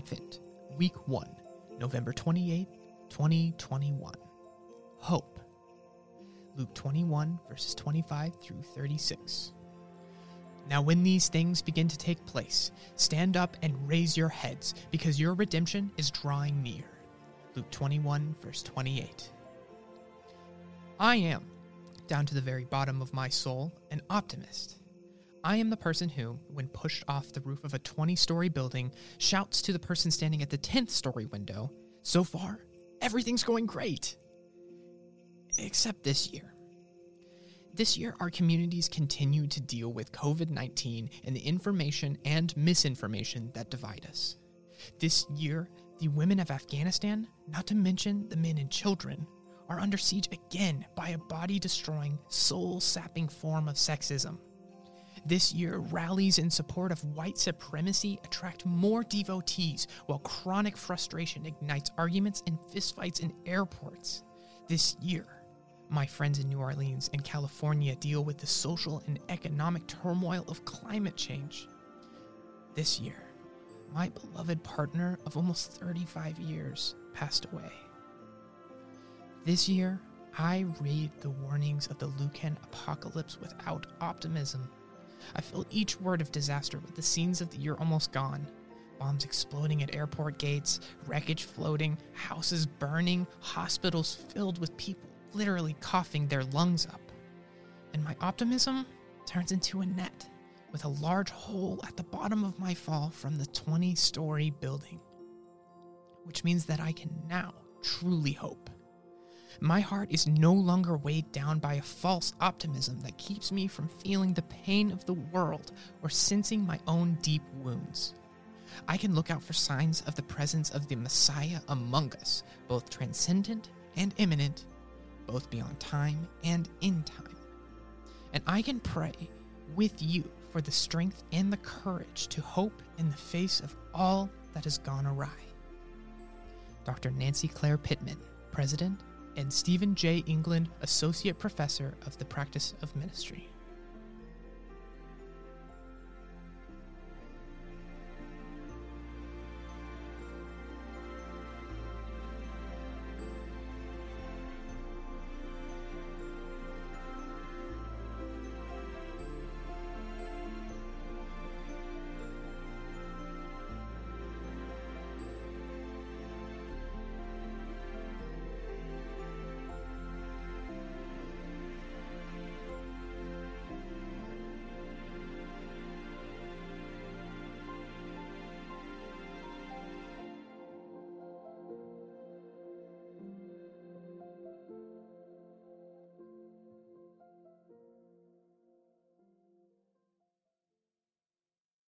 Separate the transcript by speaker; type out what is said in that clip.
Speaker 1: Advent, Week 1, November 28, 2021. Hope. Luke 21, verses 25 through 36. Now, when these things begin to take place, stand up and raise your heads, because your redemption is drawing near. Luke 21, verse 28. I am, down to the very bottom of my soul, an optimist. I am the person who, when pushed off the roof of a 20 story building, shouts to the person standing at the 10th story window, So far, everything's going great. Except this year. This year, our communities continue to deal with COVID 19 and the information and misinformation that divide us. This year, the women of Afghanistan, not to mention the men and children, are under siege again by a body destroying, soul sapping form of sexism. This year, rallies in support of white supremacy attract more devotees, while chronic frustration ignites arguments and fistfights in airports. This year, my friends in New Orleans and California deal with the social and economic turmoil of climate change. This year, my beloved partner of almost 35 years passed away. This year, I read the warnings of the Lucan apocalypse without optimism. I fill each word of disaster with the scenes of the year almost gone bombs exploding at airport gates, wreckage floating, houses burning, hospitals filled with people literally coughing their lungs up. And my optimism turns into a net with a large hole at the bottom of my fall from the 20 story building. Which means that I can now truly hope. My heart is no longer weighed down by a false optimism that keeps me from feeling the pain of the world or sensing my own deep wounds. I can look out for signs of the presence of the Messiah among us, both transcendent and imminent, both beyond time and in time. And I can pray with you for the strength and the courage to hope in the face of all that has gone awry. Dr. Nancy Claire Pittman, President, and Stephen J. England, Associate Professor of the Practice of Ministry.